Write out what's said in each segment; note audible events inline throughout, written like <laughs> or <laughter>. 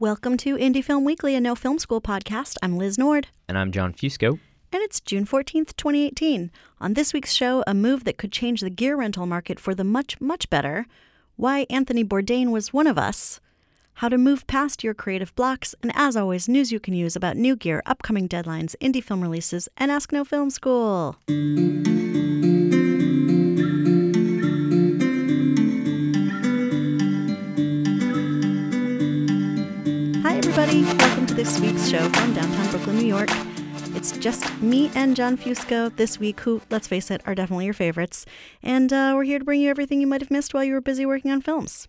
Welcome to Indie Film Weekly, a no film school podcast. I'm Liz Nord, And I'm Jon Fusco. and it's June 14th, 2018. On this week's show, a move that could change the gear rental market for the much, much better, why Anthony Bourdain was one of us, how to move past your creative blocks, and as always, news you can use about new gear, upcoming deadlines, indie film releases, and Ask No Film School. This week's show from downtown Brooklyn, New York. It's just me and Jon Fusco this week, who, let's face it, are definitely your favorites. And uh, we're here to bring you everything you might have missed while you were busy working on films.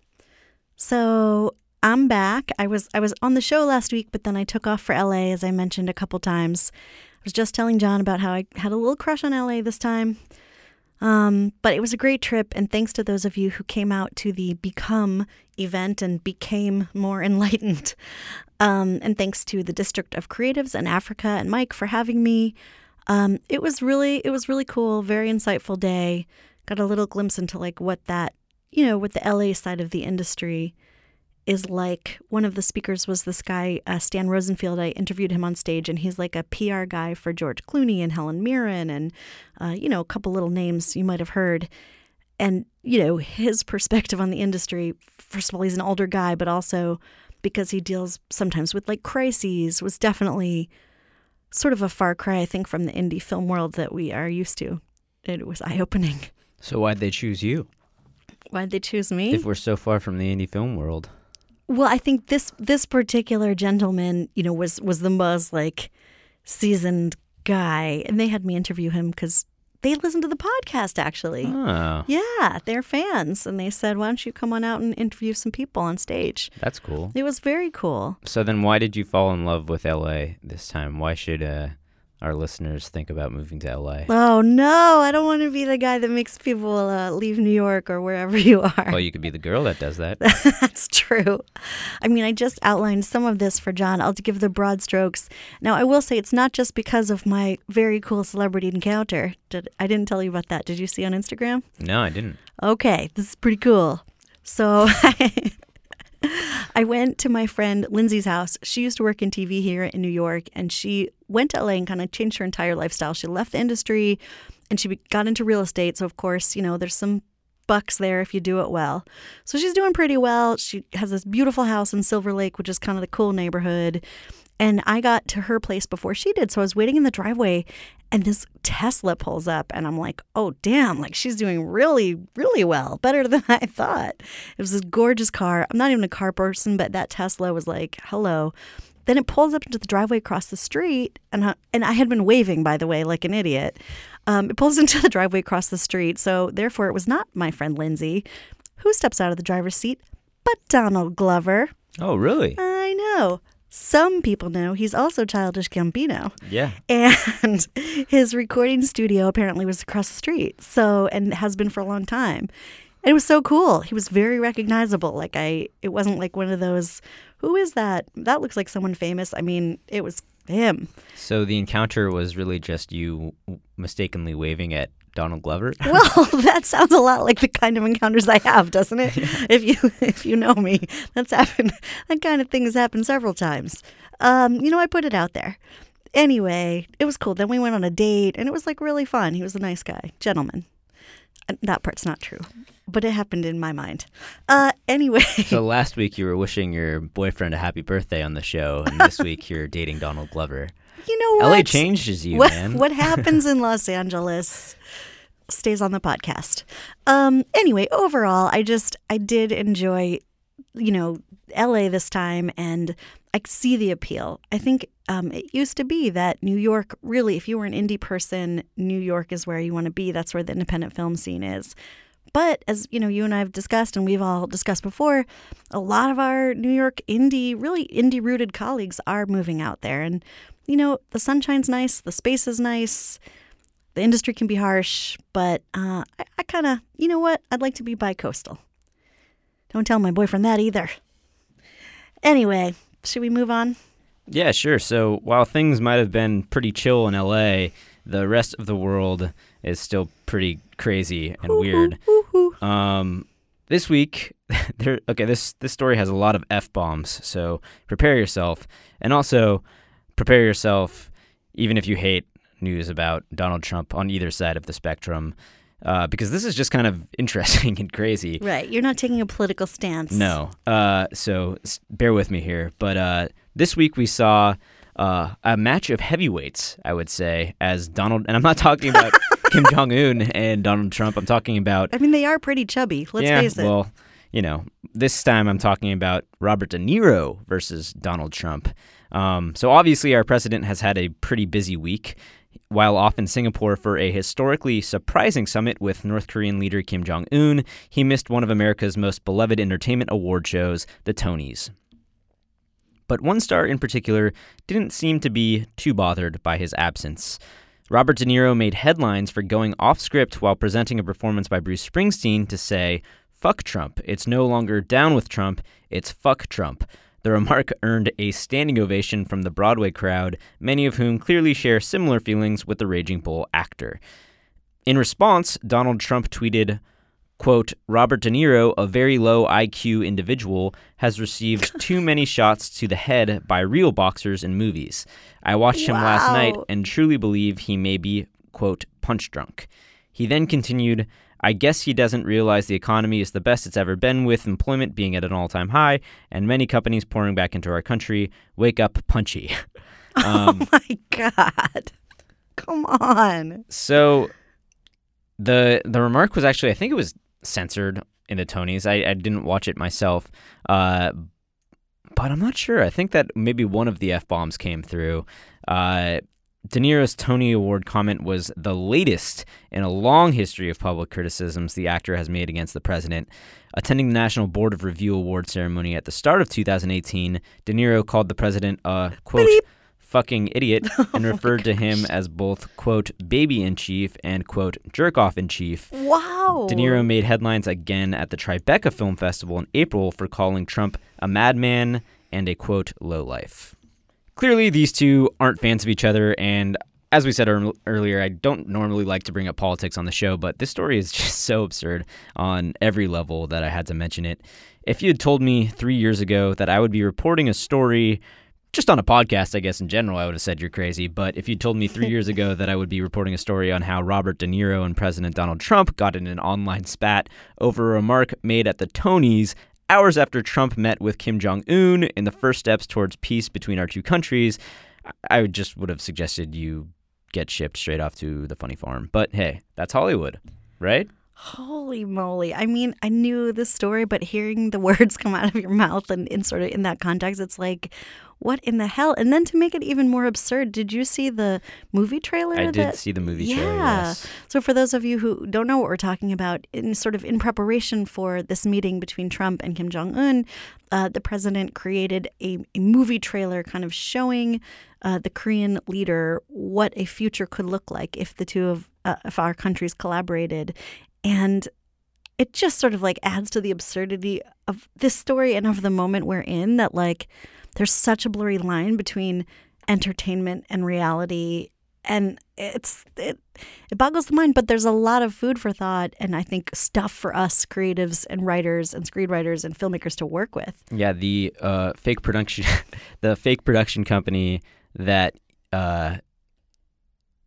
So I'm back. I was I was on the show last week, but then I took off for LA, as I mentioned a couple times. I was just telling Jon about how I had a little crush on LA this time. Um, but it was a great trip, and thanks to those of you who came out to the Become event and became more enlightened. <laughs> Um, and thanks to the District of Creatives and Africa and Mike for having me. Um, it was really it was really cool, very insightful day. Got a little glimpse into like what that you know what the LA side of the industry is like. One of the speakers was this guy uh, Stan Rosenfield. I interviewed him on stage, and he's like a PR guy for George Clooney and Helen Mirren, and uh, you know a couple little names you might have heard. And you know his <laughs> perspective on the industry. First of all, he's an older guy, but also because he deals sometimes with like crises, was definitely sort of a far cry, I think, from the indie film world that we are used to. It was eye opening. So why'd they choose you Why'd they choose me? if we're so far from the indie film world? Well, I think this this particular gentleman, you know, was was the most like seasoned guy, and they had me interview him because they listened to the podcast. Actually, Oh, yeah, they're fans, and they said, "Why don't you come on out and interview some people on stage?" that's cool. It was very cool. So then why did you fall in love with LA this time? Why should uh, our listeners think about moving to LA? Oh no, I don't want to be the guy that makes people uh, leave New York or wherever <laughs> you are. Well, you could be the girl that does that. <laughs> That's true. I mean, I just outlined some of this for Jon. I'll give the broad strokes. Now, I will say it's not just because of my very cool celebrity encounter. Did, I didn't tell you about that. Did you see on Instagram? No, I didn't. Okay, this is pretty cool. So <laughs> <laughs> I went to my friend Lindsay's house. She used to work in TV here in New York, and she went to LA and kind of changed her entire lifestyle. She left the industry and she got into real estate. So, of course, you know, there's some bucks there if you do it well. So, she's doing pretty well. She has this beautiful house in Silver Lake, which is kind of the cool neighborhood. And I got to her place before she did. So I was waiting in the driveway and this Tesla pulls up and I'm like, oh, damn, like she's doing really, really well, better <laughs> than I thought. It was this gorgeous car. I'm not even a car person, but that Tesla was like, hello. Then it pulls up into the driveway across the street, and I, and I had been waving, by the way, like an idiot. Um, it pulls <laughs> into the driveway across the street, so therefore it was not my friend Lindsay, who steps out of the driver's seat, but Donald Glover. Oh, really? I know. Some people know he's also Childish Gambino. Yeah. And <laughs> his recording studio apparently was across the street. So, and has been for a long time. And it was so cool. He was very recognizable. Like, I, it wasn't like one of those, who is that? That looks like someone famous. I mean, it was him. So the encounter was really just you mistakenly waving at Donald Glover. <laughs> <laughs> Well, <laughs> that sounds a lot like the kind of encounters I have, doesn't it? If you if you know me, that's happened. That kind of thing has happened several times. Um, you know, I put it out there. Anyway, it was cool. Then we went on a date, and it was like really fun. He was a nice guy, gentleman. Uh, That part's not true, but it happened in my mind. Uh, anyway, so last week you were wishing your boyfriend a happy birthday on the show, and this week you're dating Donald Glover. You know what? LA changes you, what, man. what happens in <laughs> Los Angeles stays on the podcast. Um, anyway, overall, I just I did enjoy, you know, LA this time, and I see the appeal. I think um, it used to be that New York, really, if you were an indie person, New York is where you want to be. That's where the independent film scene is. But as you know, you and I have discussed, and we've all discussed before, a lot of our New York indie, really indie rooted colleagues are moving out there. And, you know, the sunshine's nice, the space is nice, the industry can be harsh, but uh, I, I kind of, you know what? I'd like to be bi coastal. Don't tell my boyfriend that either. Anyway, should we move on? Yeah, sure. So while things might have been pretty chill in LA, the rest of the world is still pretty crazy and weird. Um, this week, <laughs> there. Okay, this this story has a lot of f bombs, so prepare yourself, and also prepare yourself, even if you hate news about Donald Trump on either side of the spectrum, uh, because this is just kind of <laughs> interesting and crazy. Right. You're not taking a political stance. No. Uh, so bear with me here. But uh, this week we saw uh, a match of heavyweights, I would say, as Donald, and I'm not talking about <laughs> Kim Jong Un and Donald Trump. I'm talking about I mean, they are pretty chubby. Let's yeah, face it. well, you know, this time I'm talking about Robert De Niro versus Donald Trump. Um, so obviously, our president has had a pretty busy week. While off in Singapore for a historically surprising summit with North Korean leader Kim Jong un, he missed one of America's most beloved entertainment award shows, the Tonys. But one star in particular didn't seem to be too bothered by his absence. Robert De Niro made headlines for going off script while presenting a performance by Bruce Springsteen to say, Fuck Trump. It's no longer down with Trump, it's fuck Trump. The remark earned a standing ovation from the Broadway crowd, many of whom clearly share similar feelings with the Raging Bull actor. In response, Donald Trump tweeted, quote, Robert De Niro, a very low IQ individual, has received <laughs> too many shots to the head by real boxers in movies. I watched him last night and truly believe he may be, quote, punch drunk. He then continued, I guess he doesn't realize the economy is the best it's ever been, with employment being at an all time high and many companies pouring back into our country. Wake up, punchy. <laughs> Um, oh <laughs> my God. Come on. So the the remark was actually I think it was censored in the Tonys. I, I didn't watch it myself, uh, but I'm not sure. I think that maybe one of the f bombs came through. Uh, De Niro's Tony Award comment was the latest in a long history of public criticisms the actor has made against the president. Attending the National Board of Review Award ceremony at the start of 2018, De Niro called the president a quote Bleep. fucking idiot <laughs> and oh referred to him as both quote baby in chief and quote jerk off in chief. Wow. De Niro made headlines again at the Tribeca Film Festival in April for calling Trump a madman and a quote lowlife. Clearly, these two aren't fans of each other, and as we said earlier, I don't normally like to bring up politics on the show, but this story is <laughs> just so absurd on every level that I had to mention it. If you had told me three years ago that I would be reporting a story just on a podcast, I guess in general, I would have said you're crazy. But if you told me three <laughs> years ago that I would be reporting a story on how Robert De Niro and President Donald Trump got in an online spat over a remark made at the Tonys hours after Trump met with Kim Jong un in the first steps towards peace between our two countries, I just would have suggested you get shipped straight off to the funny farm. But hey, that's Hollywood, right? Holy moly. I mean, I knew this story, but hearing the <laughs> words come out of your mouth and in sort of in that context, it's like, what in the hell? And then to make it even more absurd, did you see the movie trailer? I did see the movie yeah. trailer. Yes. So for those of you who don't know what we're talking about, in sort of in preparation for this meeting between Trump and Kim Jong Un, uh, the president created a, a movie trailer, kind of showing uh, the Korean leader what a future could look like if the two of uh, if our countries collaborated, and it just sort of like adds to the absurdity of this story and of the moment we're in. That like there's such a blurry line between entertainment and reality and it's it, it boggles the mind but there's a lot of food for thought and i think stuff for us creatives and writers and screenwriters and filmmakers to work with Yeah, the uh, fake production, <laughs> the fake production company that uh,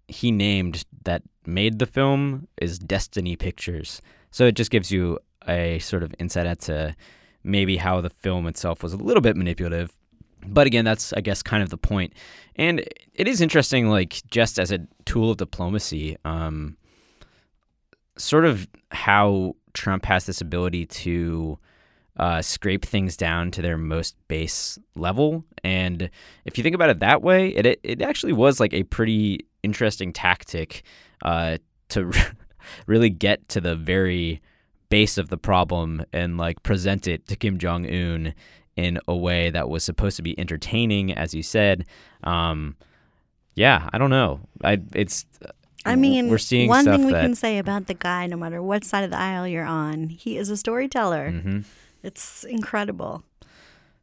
he named that made the film is Destiny Pictures. So it just gives you a sort of insight into maybe how the film itself was a little bit manipulative. But again, that's I guess kind of the point. And it is interesting, like just as a tool of diplomacy, um, sort of how Trump has this ability to uh, scrape things down to their most base level. And if you think about it that way, it it, actually was like a pretty interesting tactic uh, to <laughs> really get to the very base of the problem and like present it to Kim Jong Un in a way that was supposed to be entertaining, as you said. Um, yeah, I don't know. I it's. i mean we're seeing one thing we that, can say about the guy no matter what side of the aisle you're on he is a storyteller Mhm. it's incredible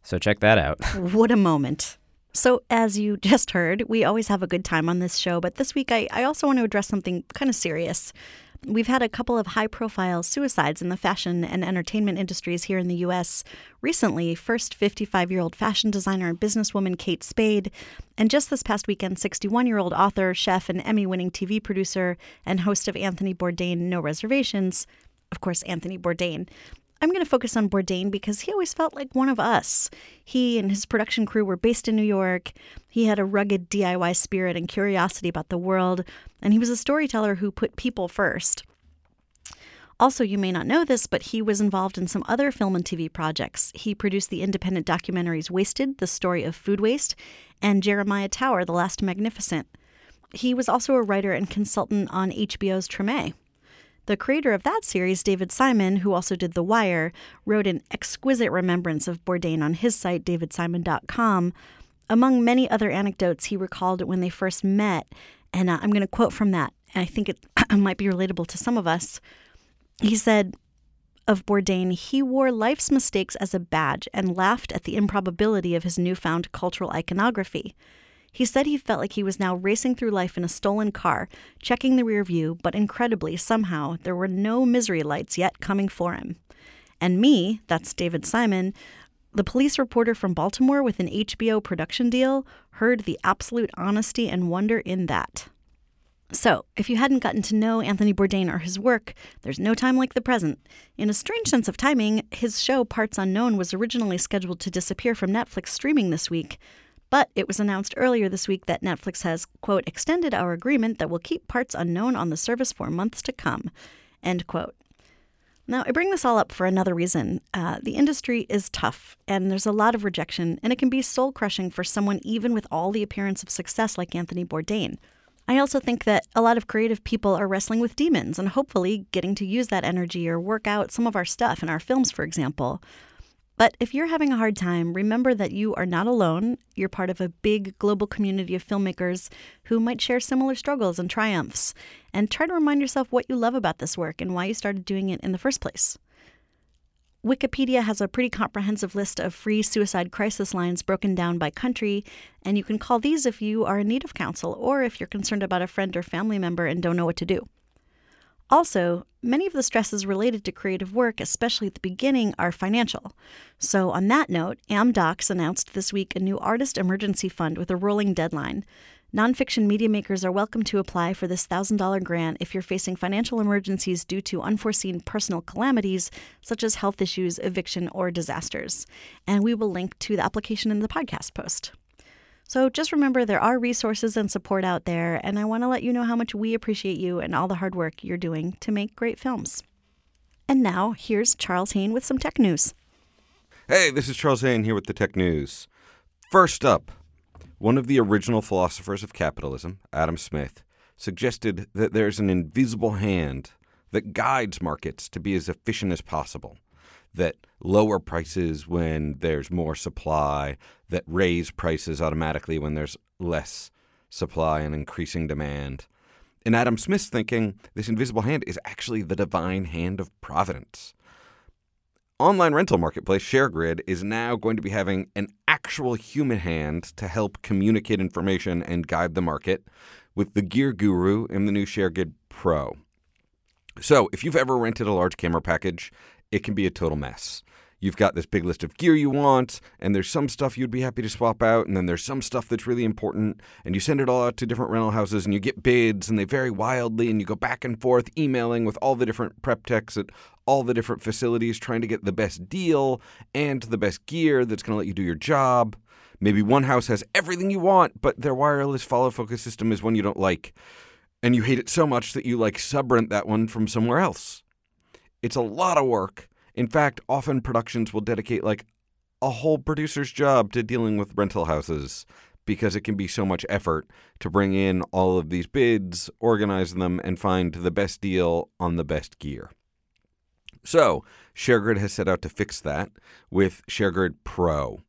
So check that out. <laughs> What a moment. So, as you just heard, we always have a good time on this show, but this week I, I also want to address something kind of serious. We've had a couple of high profile suicides in the fashion and entertainment industries here in the U.S. recently. First, 55 year old fashion designer and businesswoman Kate Spade, and just this past weekend, 61 year old author, chef, and Emmy winning TV producer and host of Anthony Bourdain No Reservations, of course, Anthony Bourdain. I'm going to focus on Bourdain because he always felt like one of us. He and his production crew were based in New York. He had a rugged DIY spirit and curiosity about the world, and he was a storyteller who put people first. Also, you may not know this, but he was involved in some other film and TV projects. He produced the independent documentaries Wasted, the story of food waste, and Jeremiah Tower, The Last Magnificent. He was also a writer and consultant on HBO's Treme. The creator of that series, David Simon, who also did The Wire, wrote an exquisite remembrance of Bourdain on his site, davidsimon.com. Among many other anecdotes, he recalled when they first met, and uh, I'm going to quote from that, and I think <clears throat> it might be relatable to some of us. He said of Bourdain, he wore life's mistakes as a badge and laughed at the improbability of his newfound cultural iconography. He said he felt like he was now racing through life in a stolen car, checking the rear view, but incredibly, somehow, there were no misery lights yet coming for him. And me, that's David Simon, the police reporter from Baltimore with an HBO production deal, heard the absolute honesty and wonder in that. So, if you hadn't gotten to know Anthony Bourdain or his work, there's no time like the present. In a strange sense of timing, his show Parts Unknown was originally scheduled to disappear from Netflix streaming this week, but it was announced earlier this week that Netflix has, quote, extended our agreement that will keep parts unknown on the service for months to come, end quote. Now, I bring this all up for another reason. Uh, the industry is tough, and there's a lot of rejection, and it can be soul crushing for someone even with all the appearance of success like Anthony Bourdain. I also think that a lot of creative people are wrestling with demons and hopefully getting to use that energy or work out some of our stuff in our films, for example. But if you're having a hard time, remember that you are not alone. You're part of a big global community of filmmakers who might share similar struggles and triumphs. And try to remind yourself what you love about this work and why you started doing it in the first place. Wikipedia has a pretty comprehensive list of free suicide crisis lines broken down by country, and you can call these if you are in need of counsel or if you're concerned about a friend or family member and don't know what to do. Also, many of the stresses related to creative work, especially at the beginning, are financial. So, on that note, AmDocs announced this week a new artist emergency fund with a rolling deadline. Nonfiction media makers are welcome to apply for this $1,000 grant if you're facing financial emergencies due to unforeseen personal calamities, such as health issues, eviction, or disasters. And we will link to the application in the podcast post. So just remember there are resources and support out there, and I want to let you know how much we appreciate you and all the hard work you're doing to make great films. And now, here's Charles Haine with some tech news. Hey, this is Charles Haine here with the tech news. First up, one of the original philosophers of capitalism, Adam Smith, suggested that there's an invisible hand that guides markets to be as efficient as possible that lower prices when there's more supply, that raise prices automatically when there's less supply and increasing demand. In Adam Smith's thinking, this invisible hand is actually the divine hand of providence. Online rental marketplace ShareGrid is now going to be having an actual human hand to help communicate information and guide the market with the Gear Guru and the new ShareGrid Pro. So, if you've ever rented a large camera package it can be a total mess. You've got this big list of gear you want, and there's some stuff you'd be happy to swap out, and then there's some stuff that's really important, and you send it all out to different rental houses, and you get bids, and they vary wildly, and you go back and forth emailing with all the different prep techs at all the different facilities trying to get the best deal and the best gear that's going to let you do your job. Maybe one house has everything you want, but their wireless follow focus system is one you don't like, and you hate it so much that you like subrent that one from somewhere else. It's a lot of work. In fact, often productions will dedicate like a whole producer's job to dealing with rental houses because it can be so much effort to bring in all of these bids, organize them, and find the best deal on the best gear. So, ShareGrid has set out to fix that with ShareGrid Pro.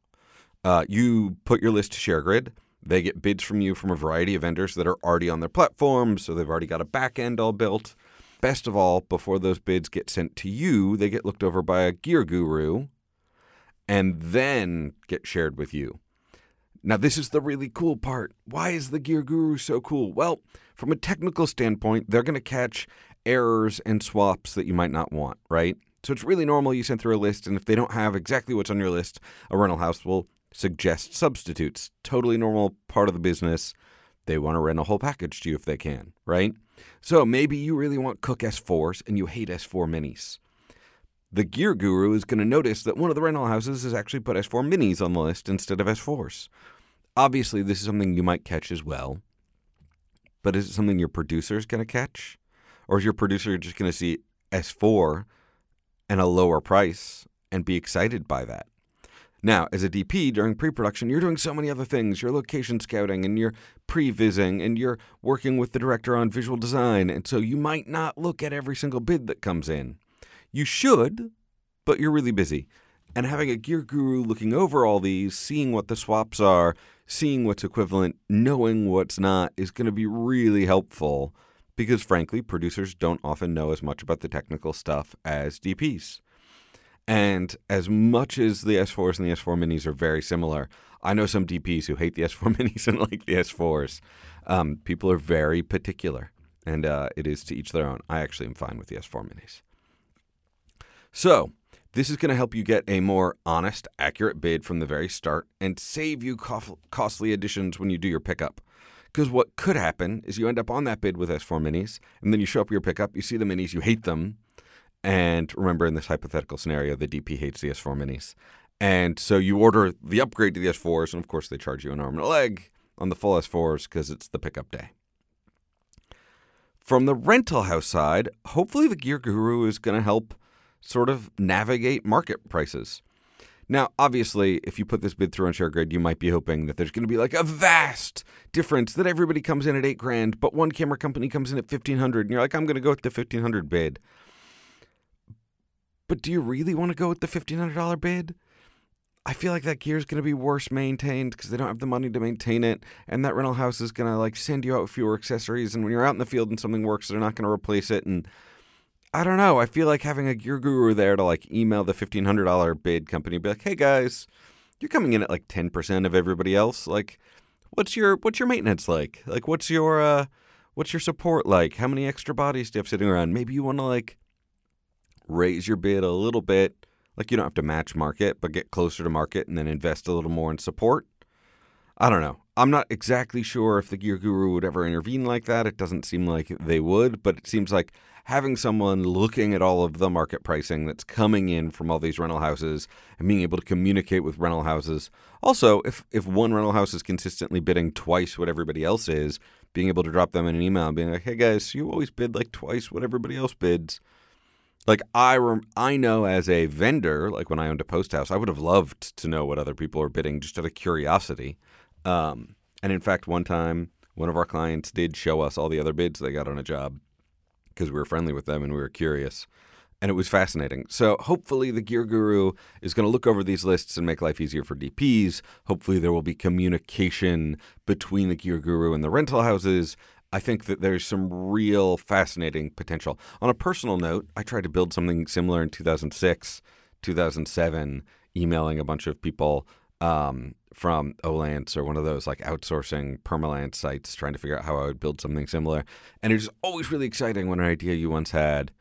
Uh, you put your list to ShareGrid. They get bids from you from a variety of vendors that are already on their platform, so they've already got a back end all built. Best of all, before those bids get sent to you, they get looked over by a gear guru and then get shared with you. Now, this is the really cool part. Why is the Gear Guru so cool? Well, from a technical standpoint, they're going to catch errors and swaps that you might not want, right? So it's really normal you send through a list, and if they don't have exactly what's on your list, a rental house will suggest substitutes. Totally normal part of the business. They want to rent a whole package to you if they can, right? So maybe you really want Cooke S4s and you hate S4 minis. The gear guru is going to notice that one of the rental houses has actually put S4 minis on the list instead of S4s. Obviously, this is something you might catch as well. But is it something your producer is going to catch? Or is your producer just going to see S4 and a lower price and be excited by that? Now, as a DP during pre production, you're doing so many other things. You're location scouting and you're pre vising and you're working with the director on visual design. And so you might not look at every single bid that comes in. You should, but you're really busy. And having a gear guru looking over all these, seeing what the swaps are, seeing what's equivalent, knowing what's not is going to be really helpful because, frankly, producers don't often know as much about the technical stuff as DPs. And as much as the S4s and the S4 minis are very similar, I know some DPs who hate the <laughs> S4 minis and like the S4s. Um, people are very particular, and uh, it is to each their own. I actually am fine with the S4 minis. So, this is going to help you get a more honest, accurate bid from the very start and save you costly additions when you do your pickup. Because what could happen is you end up on that bid with S4 minis, and then you show up your pickup, you see the minis, you hate them, and remember, in this hypothetical scenario, the DP hates the S4 minis. And so you order the upgrade to the S4s, and of course, they charge you an arm and a leg on the full S4s because it's the pickup day. From the rental house side, hopefully the Gear Guru is going to help sort of navigate market prices. Now, obviously, if you put this bid through on ShareGrid, you might be hoping that there's going to be like a vast difference that everybody comes in at eight grand, but one camera company comes in at fifteen hundred, and you're like, I'm going to go with the fifteen hundred bid. But do you really want to go with the $1,500 bid? I feel like that gear is going to be worse maintained because they don't have the money to maintain it, and that rental house is going to like send you out fewer accessories. And when you're out in the field and something works, they're not going to replace it. And I don't know. I feel like having a gear guru there to like email the fifteen hundred dollar bid company, be like, "Hey guys, you're coming in at like ten percent of everybody else. Like, what's your what's your maintenance like? Like, what's your uh, what's your support like? How many extra bodies do you have sitting around? Maybe you want to like raise your bid a little bit. Like you don't have to match market, but get closer to market and then invest a little more in support. I don't know. I'm not exactly sure if the Gear Guru would ever intervene like that. It doesn't seem like they would, but it seems like having someone looking at all of the market pricing that's coming in from all these rental houses and being able to communicate with rental houses. Also, if if one rental house is consistently bidding twice what everybody else is, being able to drop them in an email and being like, "Hey guys, you always bid like twice what everybody else bids." Like I rem- I know as a vendor, like when I owned a post house, I would have loved to know what other people are bidding just out of curiosity. Um, and in fact, one time, one of our clients did show us all the other bids they got on a job because we were friendly with them and we were curious. And it was fascinating. So hopefully, the Gear Guru is going to look over these lists and make life easier for DPs. Hopefully, there will be communication between the Gear Guru and the rental houses I think that there's some real fascinating potential. On a personal note, I tried to build something similar in 2006, 2007, emailing a bunch of people um, from Elance or one of those like outsourcing permalance sites, trying to figure out how I would build something similar. And it's always really exciting when an idea you once had,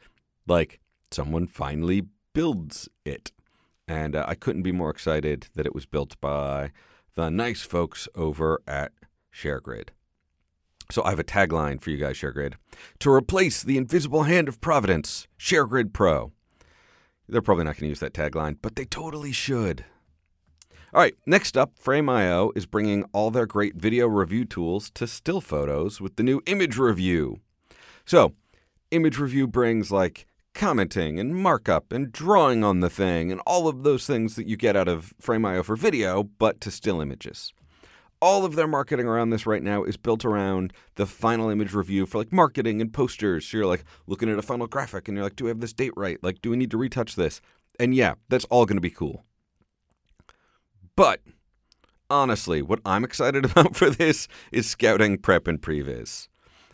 like someone finally builds it. And uh, I couldn't be more excited that it was built by the nice folks over at ShareGrid. So I have a tagline for you guys, ShareGrid. To replace the invisible hand of Providence, ShareGrid Pro. They're probably not going to use that tagline, but they totally should. All right, next up, Frame.io is bringing all their great video review tools to still photos with the new Image Review. So, Image Review brings like commenting and markup and drawing on the thing and all of those things that you get out of Frame.io for video, but to still images all of their marketing around this right now is built around the final image review for like marketing and posters. So you're like looking at a final graphic and you're like, do we have this date right? Like, do we need to retouch this? And yeah, that's all going to be cool. But honestly, what I'm excited <laughs> about for this is scouting, prep, and previs.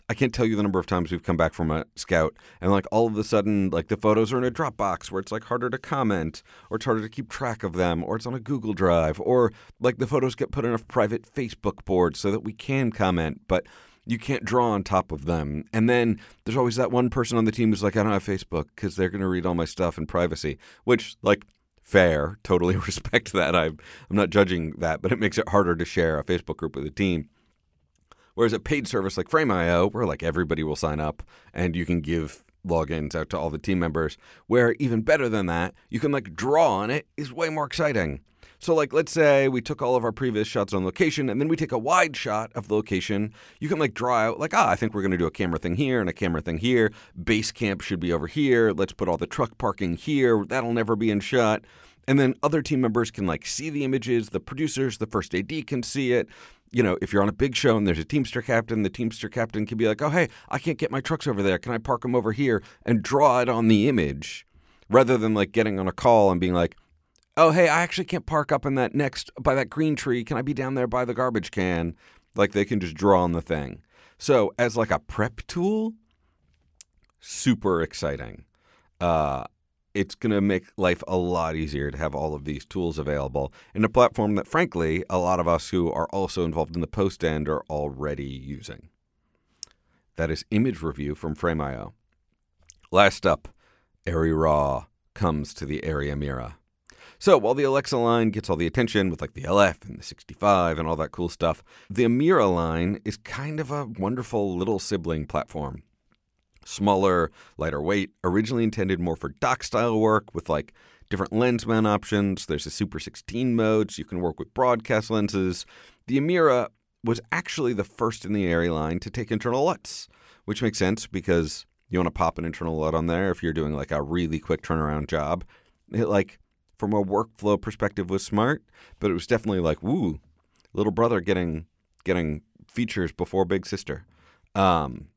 I can't tell you the number of times we've come back from a scout and like all of a sudden like the photos are in a Dropbox where it's like harder to comment or it's harder to keep track of them or it's on a Google Drive or like the photos get put on a private Facebook board so that we can comment but you can't draw on top of them. And then there's always that one person on the team who's like, I don't have Facebook because they're going to read all my stuff in privacy, which, like, fair, <laughs> totally <laughs> respect that. I'm, I'm not judging that, but it makes it harder to share a Facebook group with a team. Whereas a paid service like Frame.io, where like everybody will sign up and you can give logins out to all the team members, where even better than that, you can like draw on it is way more exciting. So, like, let's say we took all of our previous shots on location and then we take a wide shot of the location. You can, like, draw out, like, ah, I think we're going to do a camera thing here and a camera thing here. Base camp should be over here. Let's put all the truck parking here. That'll never be in shot. And then other team members can, like, see the images. The producers, the first AD can see it. You know, if you're on a big show and there's a Teamster captain, the Teamster captain can be like, oh, hey, I can't get my trucks over there. Can I park them over here and draw it on the image? Rather than, like, getting on a call and being like, oh, hey, I actually can't park up in that next by that green tree. Can I be down there by the garbage can? Like they can just draw on the thing. So as like a prep tool, super exciting. Uh, it's going to make life a lot easier to have all of these tools available in a platform that, frankly, a lot of us who are also involved in the post end are already using. That is image review from Frame.io. Last up, Arri Raw comes to the Arri Amira. So while the Alexa line gets all the attention with like the LF and the 65 and all that cool stuff, the Amira line is kind of a wonderful little sibling platform. Smaller, lighter weight, originally intended more for doc style work with like different lens mount options. There's a Super 16 mode, so you can work with broadcast lenses. The Amira was actually the first in the Arri line to take internal LUTs, which makes sense because you want to pop an internal LUT on there if you're doing like a really quick turnaround job. It like from a workflow perspective was smart, but it was definitely like, woo, little brother getting getting features before big sister. Um,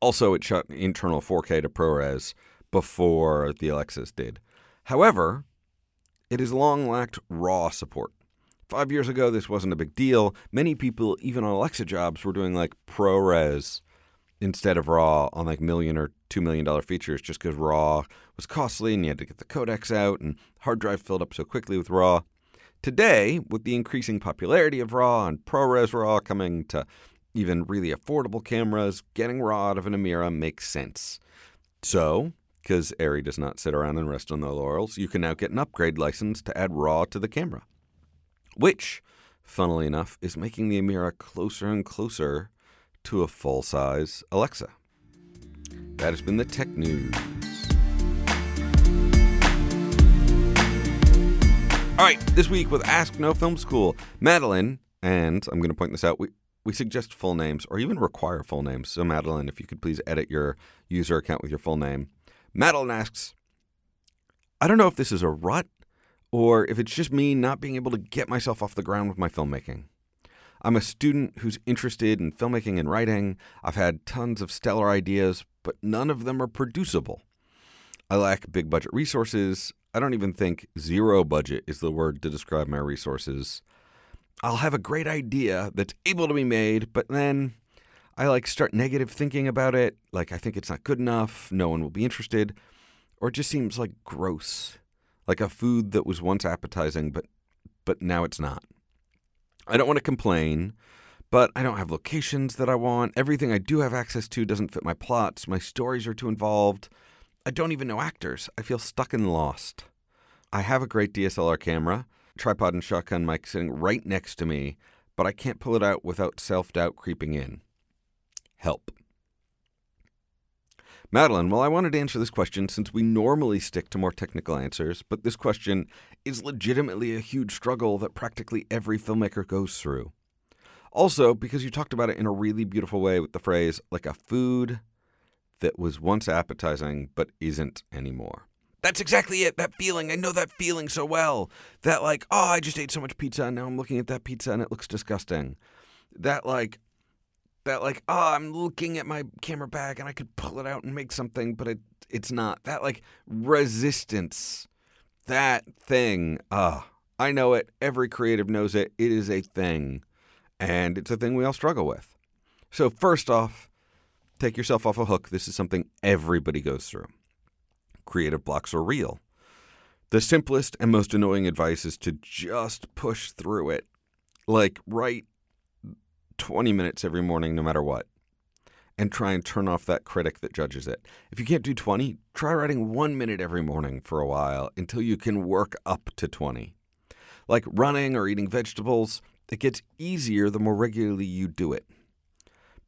also, it shot internal 4K to ProRes before the Alexas did. However, it has long lacked RAW support. Five years ago, this wasn't a big deal. Many people, even on Alexa jobs, were doing like ProRes instead of RAW on like million or two million dollar features just because RAW was costly and you had to get the codecs out and hard drive filled up so quickly with RAW. Today, with the increasing popularity of RAW and ProRes RAW coming to even really affordable cameras, getting RAW out of an Amira makes sense. So, because Arri does not sit around and rest on their laurels, you can now get an upgrade license to add RAW to the camera. Which, funnily enough, is making the Amira closer and closer to a full size Alexa. That has been the tech news. All right, this week with Ask No Film School, Madeline, and I'm going to point this out, we, we suggest full names or even require full names. So, Madeline, if you could please edit your user account with your full name. Madeline asks, I don't know if this is a rut or if it's just me not being able to get myself off the ground with my filmmaking. I'm a student who's interested in filmmaking and writing. I've had tons of stellar ideas, but none of them are producible. I lack big budget resources. I don't even think zero budget is the word to describe my resources. I'll have a great idea that's able to be made, but then I like start negative thinking about it, like I think it's not good enough, no one will be interested, or it just seems like gross, like a food that was once appetizing but but now it's not. I don't want to complain, but I don't have locations that I want. Everything I do have access to doesn't fit my plots. My stories are too involved. I don't even know actors. I feel stuck and lost. I have a great DSLR camera, tripod and shotgun mic sitting right next to me, but I can't pull it out without self doubt creeping in. Help. Madeline, well, I wanted to answer this question since we normally stick to more technical answers, but this question is legitimately a huge struggle that practically every filmmaker goes through. Also, because you talked about it in a really beautiful way with the phrase, like a food that was once appetizing but isn't anymore. That's exactly it. That feeling. I know that feeling so well. That, like, oh, I just ate so much pizza and now I'm looking at that pizza and it looks disgusting. That, like, that like oh i'm looking at my camera bag and i could pull it out and make something but it it's not that like resistance that thing uh, i know it every creative knows it it is a thing and it's a thing we all struggle with so first off take yourself off a hook this is something everybody goes through creative blocks are real the simplest and most annoying advice is to just push through it like write 20 minutes every morning, no matter what, and try and turn off that critic that judges it. If you can't do 20, try writing one minute every morning for a while until you can work up to 20. Like running or eating vegetables, it gets easier the more regularly you do it.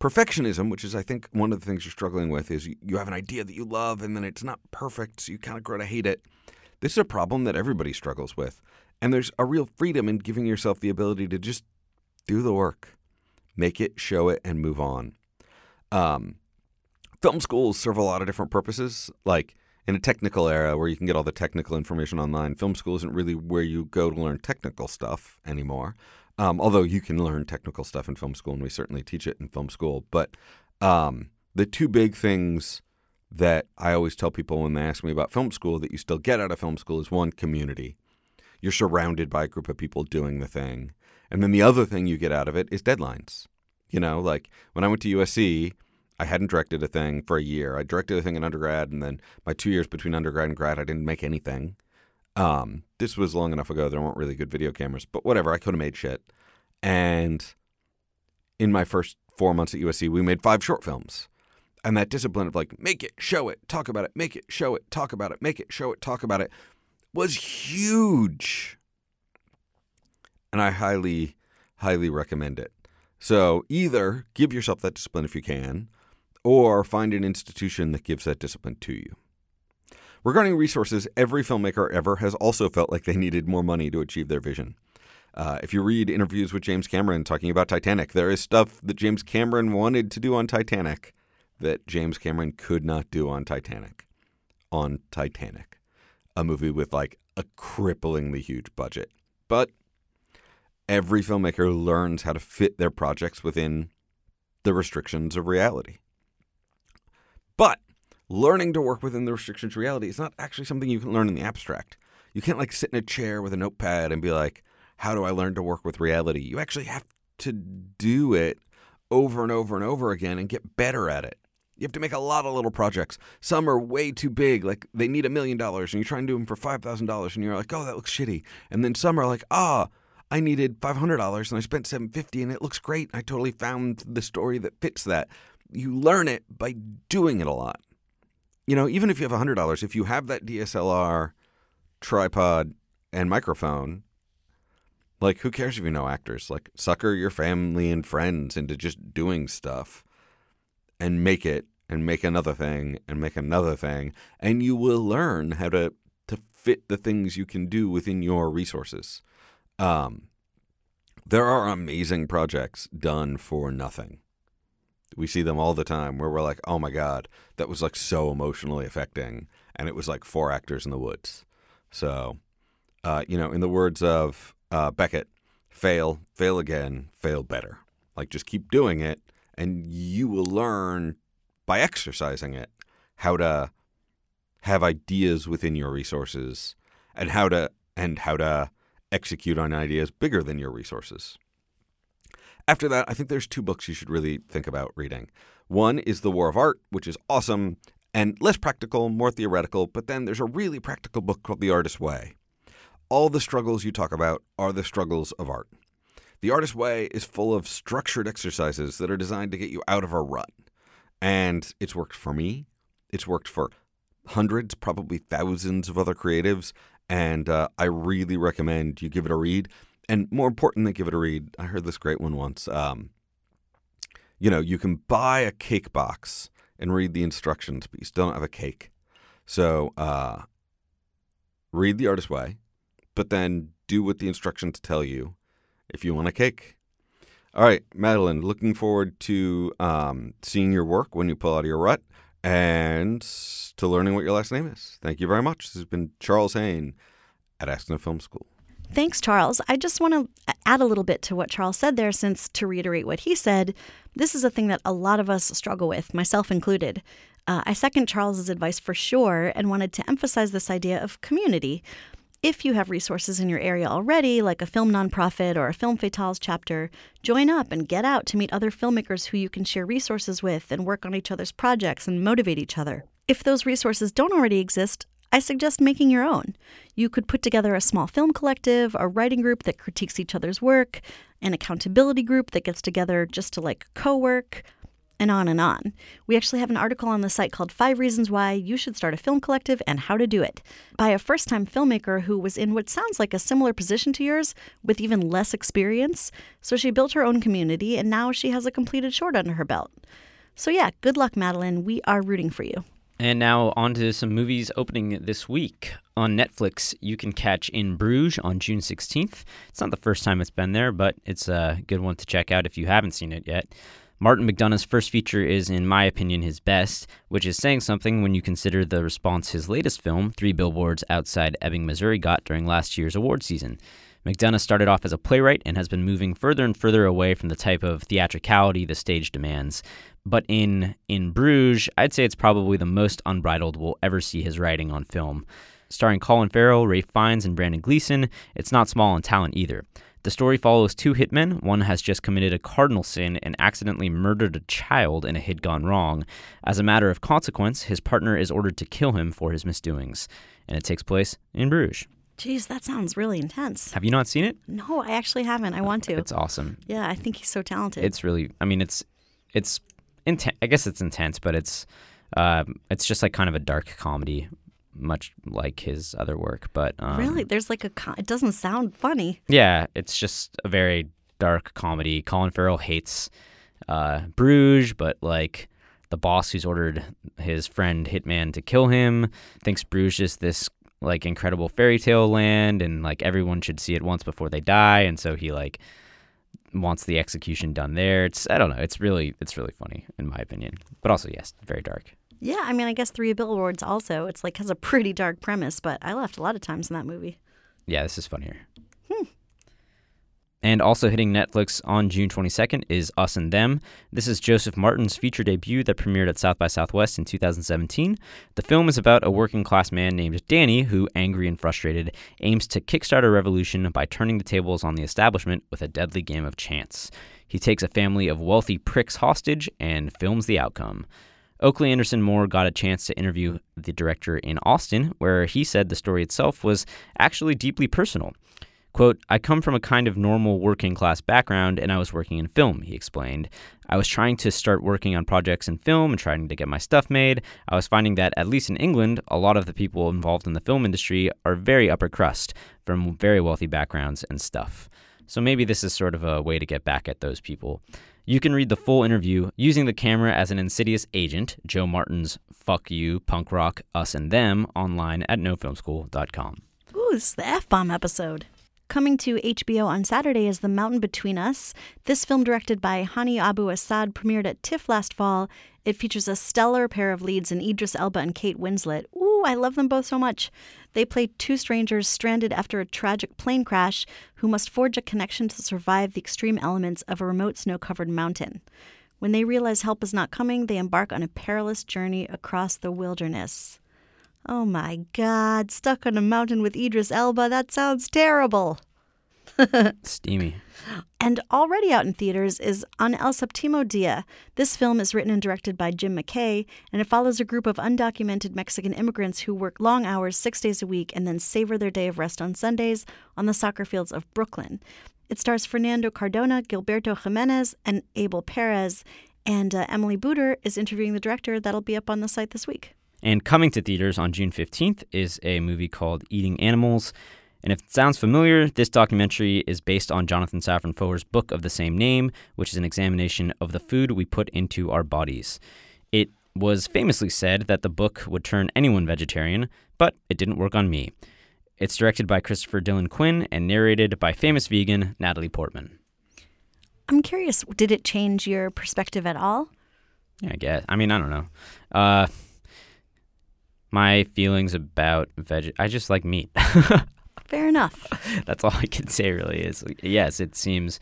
Perfectionism, which is, I think, one of the things you're struggling with, is you have an idea that you love and then it's not perfect, so you kind of grow to hate it. This is a problem that everybody struggles with. And there's a real freedom in giving yourself the ability to just do the work, make it, show it, and move on. Um, film schools serve a lot of different purposes. Like in a technical era where you can get all the technical information online, film school isn't really where you go to learn technical stuff anymore. Um, although you can learn technical stuff in film school, and we certainly teach it in film school. But um, the two big things that I always tell people when they ask me about film school that you still get out of film school is one, community. You're surrounded by a group of people doing the thing. And then the other thing you get out of it is deadlines. You know, like when I went to USC, I hadn't directed a thing for a year. I directed a thing in undergrad, and then my two years between undergrad and grad, I didn't make anything. Um, this was long enough ago. There weren't really good video cameras, but whatever. I could have made shit. And in my first four months at USC, we made five short films. And that discipline of like, make it, show it, talk about it, make it, show it, talk about it, make it, show it, talk about it was huge. And I highly, highly recommend it. So either give yourself that discipline if you can, or find an institution that gives that discipline to you. Regarding resources, every filmmaker ever has also felt like they needed more money to achieve their vision. Uh, if you read interviews with James Cameron talking about Titanic, there is stuff that James Cameron wanted to do on Titanic that James Cameron could not do on Titanic. On Titanic, a movie with like a cripplingly huge budget. But every filmmaker learns how to fit their projects within the restrictions of reality. But learning to work within the restrictions of reality is not actually something you can learn in the abstract. You can't like sit in a chair with a notepad and be like, how do I learn to work with reality? You actually have to do it over and over and over again and get better at it. You have to make a lot of little projects. Some are way too big, like they need a million dollars, and you try and do them for five thousand dollars, and you're like, "Oh, that looks shitty." And then some are like, "Ah, oh, I needed five hundred dollars, and I spent seven fifty, and it looks great. I totally found the story that fits that." You learn it by doing it a lot you know, even if you have $100, if you have that DSLR, tripod, and microphone, like, who cares if you know actors? Like, sucker your family and friends into just doing stuff and make it and make another thing and make another thing. And you will learn how to, to fit the things you can do within your resources. Um, there are amazing projects done for nothing. We see them all the time where we're like, oh my God, that was like so emotionally affecting. And it was like four actors in the woods. So, uh, you know, in the words of uh, Beckett, fail, fail again, fail better. Like just keep doing it and you will learn by exercising it how to have ideas within your resources and how to and how to execute on ideas bigger than your resources. After that, I think there's two books you should really think about reading. One is The War of Art, which is awesome and less practical, more theoretical, but then there's a really practical book called The Artist's Way. All the struggles you talk about are the struggles of art. The Artist's Way is full of structured exercises that are designed to get you out of a rut. And it's worked for me. It's worked for hundreds, probably thousands of other creatives. And uh, I really recommend you give it a read and more importantly, give it a read. I heard this great one once. Um, you know, you can buy a cake box and read the instructions, but you still don't have a cake. So uh, read The Artist's Way, but then do what the instructions tell you if you want a cake. All right, Madeline, looking forward to um, seeing your work when you pull out of your rut and to learning what your last name is. Thank you very much. This has been Charles Haine at Ask No Film School. Thanks, Charles. I just want to add a little bit to what Charles said there, since to reiterate what he said, this is a thing that a lot of us struggle with, myself included. Uh, I second Charles's advice for sure and wanted to emphasize this idea of community. If you have resources in your area already, like a film nonprofit or a Film Fatales chapter, join up and get out to meet other filmmakers who you can share resources with and work on each other's projects and motivate each other. If those resources don't already exist, I suggest making your own. You could put together a small film collective, a writing group that critiques each other's work, an accountability group that gets together just to like co work, and on and on. We actually have an article on the site called Five Reasons Why You Should Start a Film Collective and How to Do It by a first time filmmaker who was in what sounds like a similar position to yours with even less experience. So she built her own community and now she has a completed short under her belt. So, yeah, good luck, Madeline. We are rooting for you. And now on to some movies opening this week. On Netflix, you can catch In Bruges on June 16th. It's not the first time it's been there, but it's a good one to check out if you haven't seen it yet. Martin McDonagh's first feature is, in my opinion, his best, which is saying something when you consider the response his latest film, Three Billboards Outside Ebbing, Missouri, got during last year's award season. McDonagh started off as a playwright and has been moving further and further away from the type of theatricality the stage demands. But in In Bruges, I'd say it's probably the most unbridled we'll ever see his writing on film. Starring Colin Farrell, Ralph Fiennes, and Brendan Gleeson, it's not small in talent either. The story follows two hitmen. One has just committed a cardinal sin and accidentally murdered a child in a hit gone wrong. As a matter of consequence, his partner is ordered to kill him for his misdoings. And it takes place in Bruges. Jeez, that sounds really intense. Have you not seen it? No, I actually haven't. I want to. It's awesome. Yeah, I think he's so talented. It's really, I mean, it's, it's intense. I guess it's intense, but it's, uh, it's just like kind of a dark comedy much like his other work. But um, really, there's like a. It doesn't sound funny. Yeah, it's just a very dark comedy. Colin Farrell hates uh, Bruges, but like the boss who's ordered his friend Hitman to kill him thinks Bruges is this like incredible fairy tale land, and like everyone should see it once before they die, and so he like wants the execution done there. It's I don't know. It's really it's really funny in my opinion, but also yes, very dark. Yeah, I mean, I guess Three Billboards also. It's like has a pretty dark premise, but I laughed a lot of times in that movie. Yeah, this is funnier. And also hitting Netflix on June 22nd is Us and Them. This is Joseph Martin's feature debut that premiered at South by Southwest in 2017. The film is about a working class man named Danny who, angry and frustrated, aims to kickstart a revolution by turning the tables on the establishment with a deadly game of chance. He takes a family of wealthy pricks hostage and films the outcome. Oakley Anderson Moore got a chance to interview the director in Austin, where he said the story itself was actually deeply personal. Quote, I come from a kind of normal working class background and I was working in film, he explained. I was trying to start working on projects in film and trying to get my stuff made. I was finding that, at least in England, a lot of the people involved in the film industry are very upper crust, from very wealthy backgrounds and stuff. So maybe this is sort of a way to get back at those people. You can read the full interview using the camera as an insidious agent, Joe Martin's Fuck You, Punk Rock, Us and Them, online at nofilmschool.com. Ooh, this is the F bomb episode. Coming to HBO on Saturday is The Mountain Between Us. This film, directed by Hani Abu Assad, premiered at TIFF last fall. It features a stellar pair of leads in Idris Elba and Kate Winslet. Ooh, I love them both so much. They play two strangers stranded after a tragic plane crash who must forge a connection to survive the extreme elements of a remote snow covered mountain. When they realize help is not coming, they embark on a perilous journey across the wilderness. Oh my god, stuck on a mountain with Idris Elba, that sounds terrible. <laughs> Steamy. And already out in theaters is En El Septimo Dia. This film is written and directed by Jim McKay, and it follows a group of undocumented Mexican immigrants who work long hours six days a week and then savor their day of rest on Sundays on the soccer fields of Brooklyn. It stars Fernando Cardona, Gilberto Jimenez, and Abel Perez, and uh, Emily Buder is interviewing the director. That'll be up on the site this week. And coming to theaters on June 15th is a movie called Eating Animals. And if it sounds familiar, this documentary is based on Jonathan Safran Foer's book of the same name, which is an examination of the food we put into our bodies. It was famously said that the book would turn anyone vegetarian, but it didn't work on me. It's directed by Christopher Dillon Quinn and narrated by famous vegan Natalie Portman. I'm curious, did it change your perspective at all? Yeah, I guess. I mean, I don't know. Uh, my feelings about veg, I just like meat. <laughs> Fair enough. <laughs> That's all I can say, really. Is yes, it seems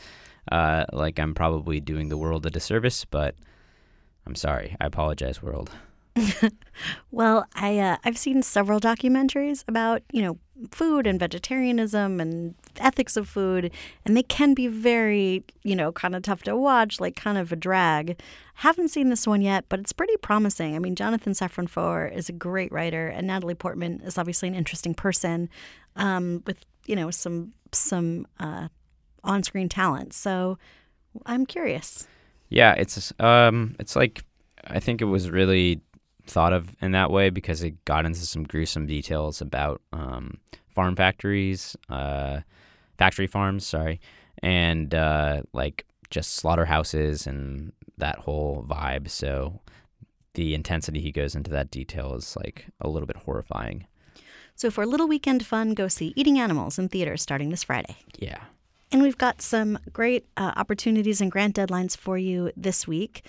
uh, like I'm probably doing the world a disservice, but I'm sorry. I apologize, world. <laughs> Well, I uh, I've seen several documentaries about you know food and vegetarianism and ethics of food, and they can be very you know kind of tough to watch, like kind of a drag. Haven't seen this one yet, but it's pretty promising. I mean, Jonathan Safran Foer is a great writer, and Natalie Portman is obviously an interesting person um, with you know some some uh, on-screen talent. So I'm curious. Yeah, it's um, it's like I think it was really thought of in that way because it got into some gruesome details about um, farm factories, uh, factory farms, sorry, and uh, like just slaughterhouses and that whole vibe. So the intensity he goes into that detail is like a little bit horrifying. So for a little weekend fun, go see Eating Animals in theaters starting this Friday. Yeah. And we've got some great uh, opportunities and grant deadlines for you this week.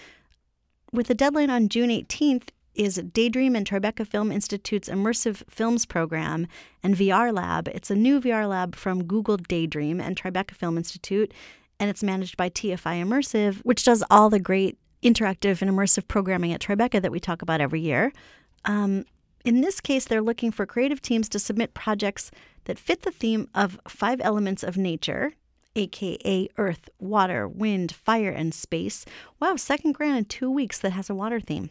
With a deadline on June 18th is Daydream and Tribeca Film Institute's Immersive Films Program and VR Lab. It's a new VR lab from Google Daydream and Tribeca Film Institute, and it's managed by TFI Immersive, which does all the great interactive and immersive programming at Tribeca that we talk about every year. Um, in this case, they're looking for creative teams to submit projects that fit the theme of five elements of nature aka earth, water, wind, fire, and space. Wow, second grant in two weeks that has a water theme.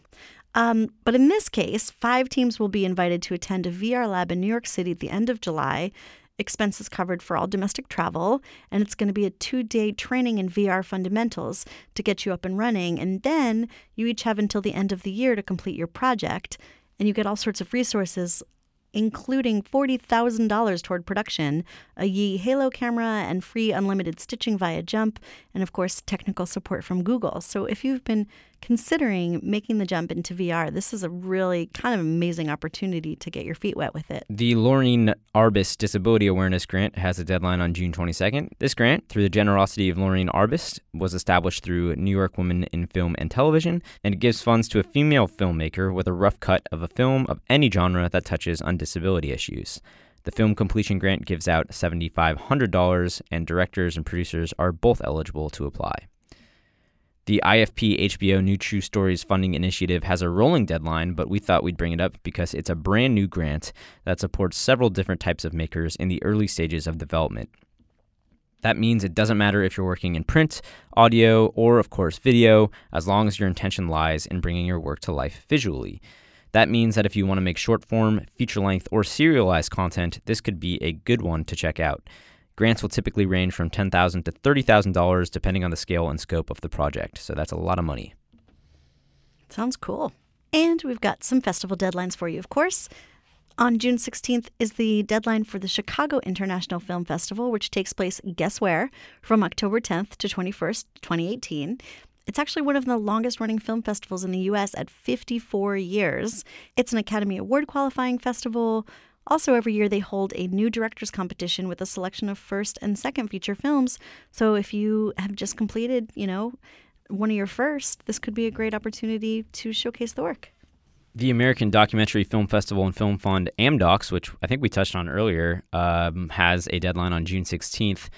Um, but in this case, five teams will be invited to attend a VR lab in New York City at the end of July. Expenses covered for all domestic travel, and it's going to be a two day training in VR fundamentals to get you up and running. And then you each have until the end of the year to complete your project, and you get all sorts of resources including $40,000 toward production, a Yi Halo camera, and free unlimited stitching via Jump, and of course, technical support from Google. So if you've been considering making the jump into VR, this is a really kind of amazing opportunity to get your feet wet with it. The Loreen Arbus Disability Awareness Grant has a deadline on June 22nd. This grant, through the generosity of Loreen Arbus, was established through New York Women in Film and Television, and it gives funds to a female filmmaker with a rough cut of a film of any genre that touches on disability issues. The film completion grant gives out $7,500, and directors and producers are both eligible to apply. The IFP HBO New True Stories funding initiative has a rolling deadline, but we thought we'd bring it up because it's a brand new grant that supports several different types of makers in the early stages of development. That means it doesn't matter if you're working in print, audio, or of course video, as long as your intention lies in bringing your work to life visually. That means that if you want to make short form, feature length, or serialized content, this could be a good one to check out. Grants will typically range from 10,000 to $30,000 depending on the scale and scope of the project. So that's a lot of money. Sounds cool. And we've got some festival deadlines for you, of course. On June 16th is the deadline for the Chicago International Film Festival, which takes place, guess where, from October 10th to 21st, 2018. It's actually one of the longest running film festivals in the US at 54 years. It's an Academy Award qualifying festival also, every year they hold a new directors competition with a selection of first and second feature films. So if you have just completed, you know, one of your first, this could be a great opportunity to showcase the work. The American Documentary Film Festival and Film Fund, AmDocs, which I think we touched on earlier, um, has a deadline on June 16th.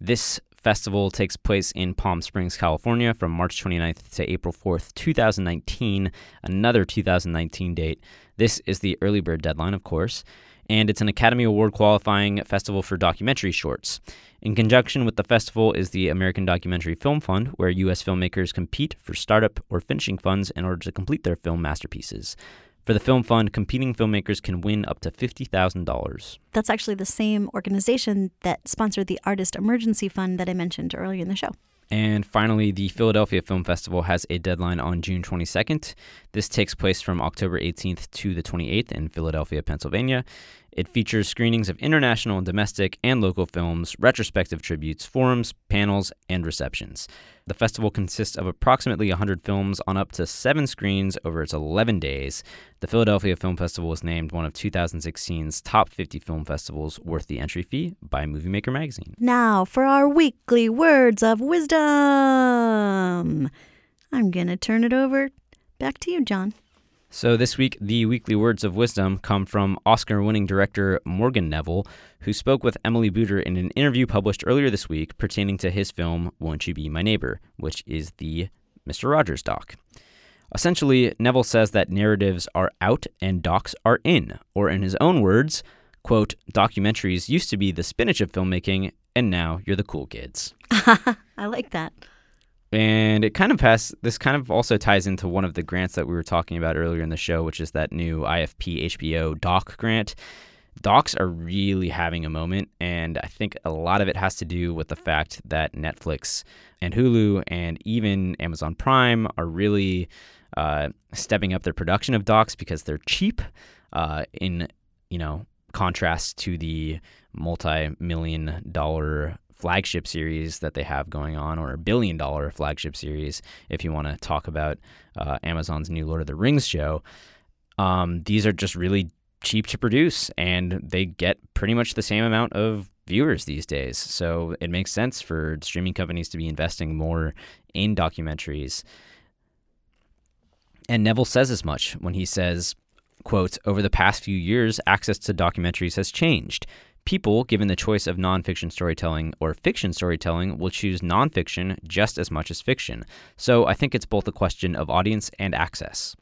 This festival takes place in Palm Springs, California from March 29th to April 4th, 2019, another 2019 date. This is the early bird deadline, of course and it's an Academy Award qualifying festival for documentary shorts. In conjunction with the festival is the American Documentary Film Fund, where U.S. filmmakers compete for startup or finishing funds in order to complete their film masterpieces. For the Film Fund, competing filmmakers can win up to $50,000. That's actually the same organization that sponsored the Artist Emergency Fund that I mentioned earlier in the show. And finally, the Philadelphia Film Festival has a deadline on June 22nd. This takes place from October 18th to the 28th in Philadelphia, Pennsylvania. It features screenings of international and domestic and local films, retrospective tributes, forums, panels, and receptions. The festival consists of approximately 100 films on up to seven screens over its 11 days. The Philadelphia Film Festival was named one of 2016's top 50 film festivals worth the entry fee by Movie Maker magazine. Now for our weekly words of wisdom. I'm going to turn it over back to you, Jon. So, this week, the weekly words of wisdom come from Oscar winning director Morgan Neville, who spoke with Emily Buder in an interview published earlier this week pertaining to his film, Won't You Be My Neighbor, which is the Mr. Rogers doc. Essentially, Neville says that narratives are out and docs are in, or in his own words, quote, documentaries used to be the spinach of filmmaking, and now you're the cool kids. <laughs> I like that. And it kind of has this kind of also ties into one of the grants that we were talking about earlier in the show, which is that new IFP HBO doc grant. Docs are really having a moment, and I think a lot of it has to do with the fact that Netflix and Hulu and even Amazon Prime are really uh, stepping up their production of docs because they're cheap. Uh, in you know contrast to the multi-million dollar flagship series that they have going on, or a billion dollar flagship series, if you want to talk about uh, Amazon's new Lord of the Rings show. Um, these are just really cheap to produce and they get pretty much the same amount of viewers these days. So it makes sense for streaming companies to be investing more in documentaries. And Neville says as much when he says, quote, over the past few years, access to documentaries has changed. People, given the choice of nonfiction storytelling or fiction storytelling, will choose nonfiction just as much as fiction. So I think it's both a question of audience and access.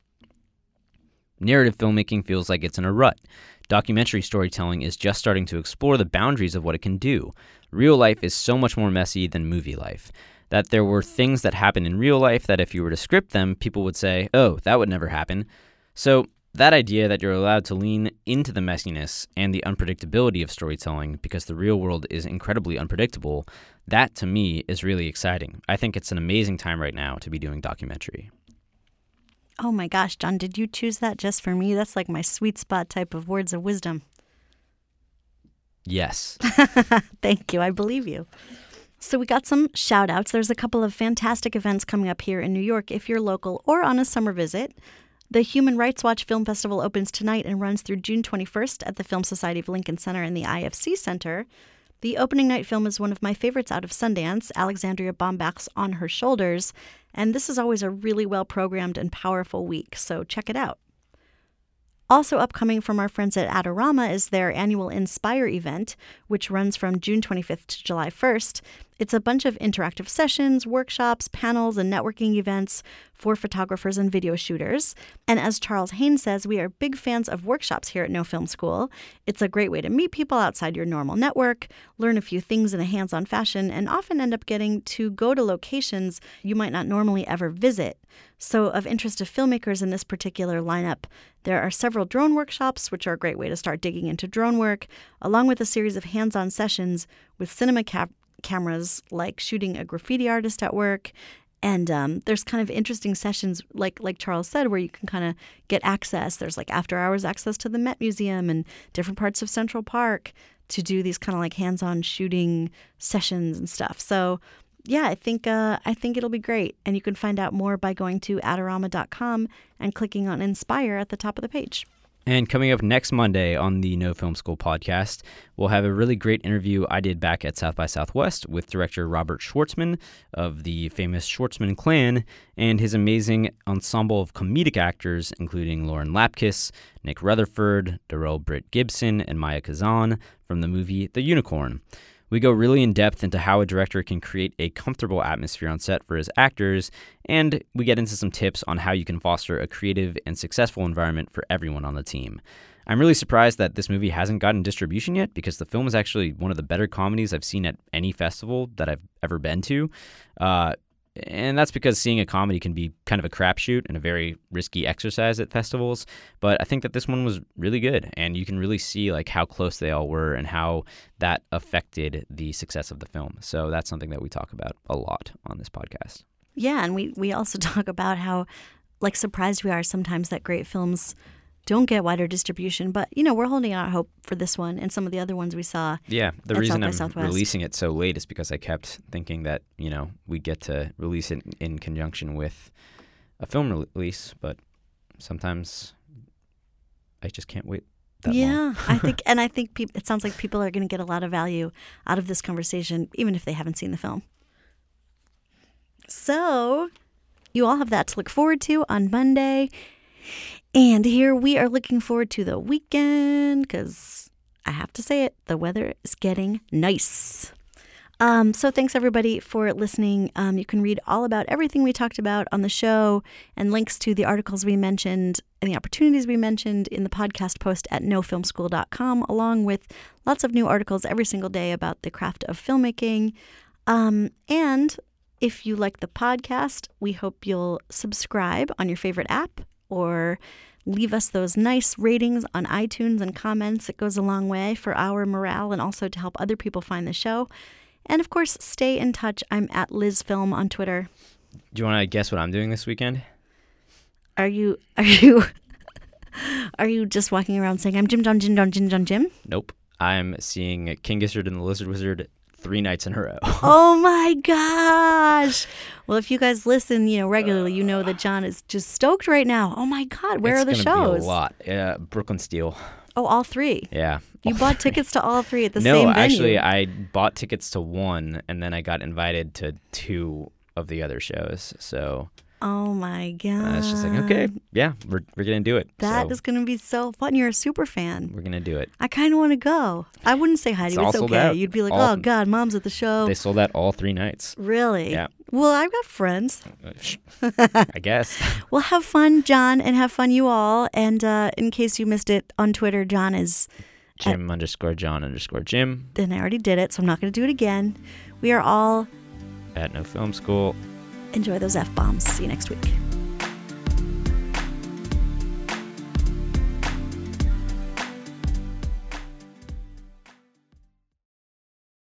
Narrative filmmaking feels like it's in a rut. Documentary storytelling is just starting to explore the boundaries of what it can do. Real life is so much more messy than movie life. That there were things that happen in real life that if you were to script them, people would say, oh, that would never happen. So, that idea that you're allowed to lean into the messiness and the unpredictability of storytelling because the real world is incredibly unpredictable, that to me is really exciting. I think it's an amazing time right now to be doing documentary. Oh my gosh, Jon, did you choose that just for me? That's like my sweet spot type of words of wisdom. Yes. <laughs> Thank you. I believe you. So, we got some shout outs. There's a couple of fantastic events coming up here in New York if you're local or on a summer visit. The Human Rights Watch Film Festival opens tonight and runs through June 21st at the Film Society of Lincoln Center and the IFC Center. The opening night film is one of my favorites out of Sundance, Alexandria Bombach's On Her Shoulders, and this is always a really well programmed and powerful week, so check it out. Also upcoming from our friends at Adorama is their annual Inspire event, which runs from June 25th to July 1st. It's a bunch of interactive sessions, workshops, panels, and networking events for photographers and video shooters. And as Charles Haine says, we are big fans of workshops here at No Film School. It's a great way to meet people outside your normal network, learn a few things in a hands on fashion, and often end up getting to go to locations you might not normally ever visit. So, of interest to filmmakers in this particular lineup, there are several drone workshops, which are a great way to start digging into drone work, along with a series of hands on sessions with cinema cap- cameras, like shooting a graffiti artist at work. And um, there's kind of interesting sessions, like like Charles said, where you can kind of get access. There's like after hours access to the Met Museum and different parts of Central Park to do these kind of like hands-on shooting sessions and stuff. So yeah, I think uh, I think it'll be great, and you can find out more by going to adorama.com and clicking on Inspire at the top of the page. And coming up next Monday on the No Film School podcast, we'll have a really great interview I did back at South by Southwest with director Robert Schwartzman of the famous Schwartzman Clan and his amazing ensemble of comedic actors, including Lauren Lapkus, Nick Rutherford, Darrell Britt Gibson, and Maya Kazan from the movie The Unicorn. We go really in depth into how a director can create a comfortable atmosphere on set for his actors, and we get into some tips on how you can foster a creative and successful environment for everyone on the team. I'm really surprised that this movie hasn't gotten distribution yet because the film is actually one of the better comedies I've seen at any festival that I've ever been to. Uh, and that's because seeing a comedy can be kind of a crapshoot and a very risky exercise at festivals. But I think that this one was really good, and you can really see like how close they all were and how that affected the success of the film. So that's something that we talk about a lot on this podcast. Yeah, and we we also <laughs> talk about how like surprised we are sometimes that great films don't get wider distribution. But you know, we're holding out hope for this one and some of the other ones we saw. Yeah, the reason I'm Southwest. releasing it so late is because I kept thinking that you know we get to release it in conjunction with a film release, but sometimes I just can't wait. yeah, <laughs> I think, and I think pe- it sounds like people are going to get a lot of value out of this conversation, even if they haven't seen the film. So, you all have that to look forward to on Monday. And here we are looking forward to the weekend because I have to say it, the weather is getting nice. Um, so thanks everybody for listening. Um, you can read all about everything we talked about on the show and links to the articles we mentioned and the opportunities we mentioned in the podcast post at nofilmschool.com, along with lots of new articles every single day about the craft of filmmaking. Um, and if you like the podcast, we hope you'll subscribe on your favorite app or leave us those nice ratings on iTunes and comments. It goes a long way for our morale and also to help other people find the show. And of course, stay in touch. I'm at Liz Film on Twitter. Do you want to guess what I'm doing this weekend? Are you are you <laughs> are you just walking around saying I'm Jim Jon Jim Jon Jim Jon Jim? Nope. I'm seeing King Gizzard and the Lizard Wizard three nights in a row. <laughs> oh my gosh. Well, if you guys listen, you know, regularly, you know that Jon is just stoked right now. Oh my god, where it's are the shows? Be a lot. Uh, Brooklyn Steel. Oh, all three. Yeah. You bought three. tickets to all three at the <laughs> no, same venue. No, actually, I bought tickets to one, and then I got invited to two of the other shows. So oh my god. uh, it's just like, okay, yeah, we're, we're gonna do it. That so is going to be so fun. You're a super fan. we're gonna do it. I kind of want to go. I wouldn't say hi to It's you. It's okay. You'd be like, All- oh, God, mom's at the show. They sold out all three nights. really? Yeah. Well, I've got friends. <laughs> I guess. <laughs> Well, have fun, Jon, and have fun, you all. And uh, in case you missed it on Twitter, Jon is, Jim underscore John underscore Jim and I already did it, so I'm not going to do it again. We are all, at No Film School. Enjoy those F bombs. See you next week.